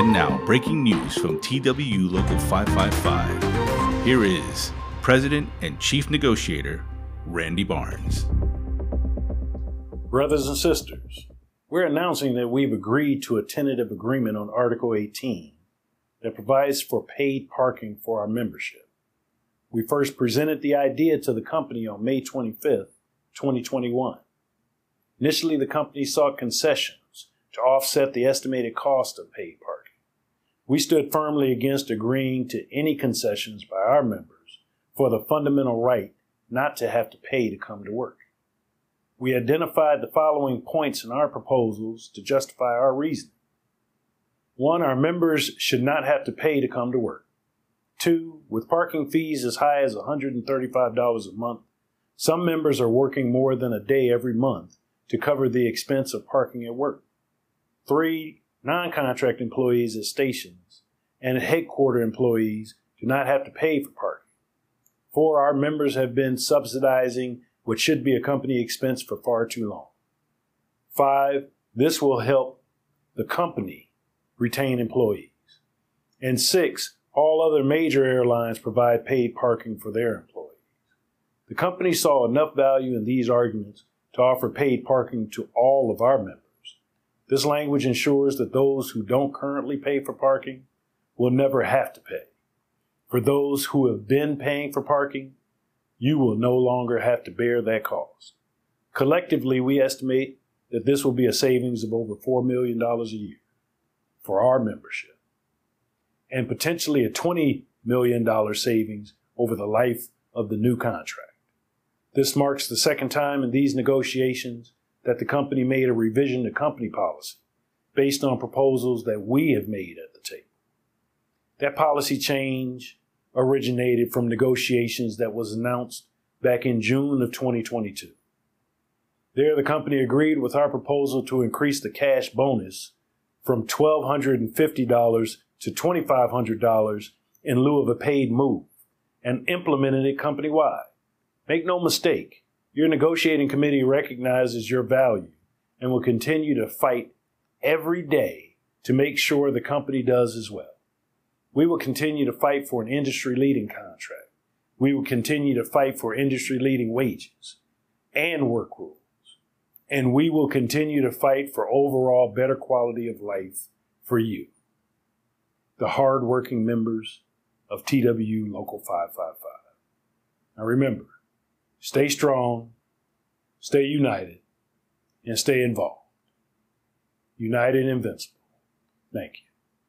And now, breaking news from TWU Local 555. Here is President and Chief Negotiator, Randy Barnes. Brothers and sisters, we're announcing that we've agreed to a tentative agreement on Article 18 that provides for paid parking for our membership. We first presented the idea to the company on May 25th, 2021. Initially, the company sought concessions to offset the estimated cost of paid parking. We stood firmly against agreeing to any concessions by our members for the fundamental right not to have to pay to come to work. We identified the following points in our proposals to justify our reasoning. One, our members should not have to pay to come to work. Two, with parking fees as high as $135 a month, some members are working more than a day every month to cover the expense of parking at work. Three, non contract employees at stations and headquarter employees do not have to pay for parking. Four, our members have been subsidizing what should be a company expense for far too long. Five, this will help the company retain employees. And six, all other major airlines provide paid parking for their employees. The company saw enough value in these arguments to offer paid parking to all of our members. This language ensures that those who don't currently pay for parking will never have to pay. For those who have been paying for parking, you will no longer have to bear that cost. Collectively, we estimate that this will be a savings of over $4 million a year for our membership and potentially a $20 million savings over the life of the new contract. This marks the second time in these negotiations that the company made a revision to company policy based on proposals that we have made at the table. That policy change originated from negotiations that was announced back in June of 2022. There, the company agreed with our proposal to increase the cash bonus from $1,250 to $2,500 in lieu of a paid move and implemented it company wide. Make no mistake, your negotiating committee recognizes your value and will continue to fight every day to make sure the company does as well. We will continue to fight for an industry leading contract. We will continue to fight for industry leading wages and work rules. And we will continue to fight for overall better quality of life for you, the hardworking members of TWU Local 555. Now remember, stay strong, stay united, and stay involved. United and invincible. Thank you.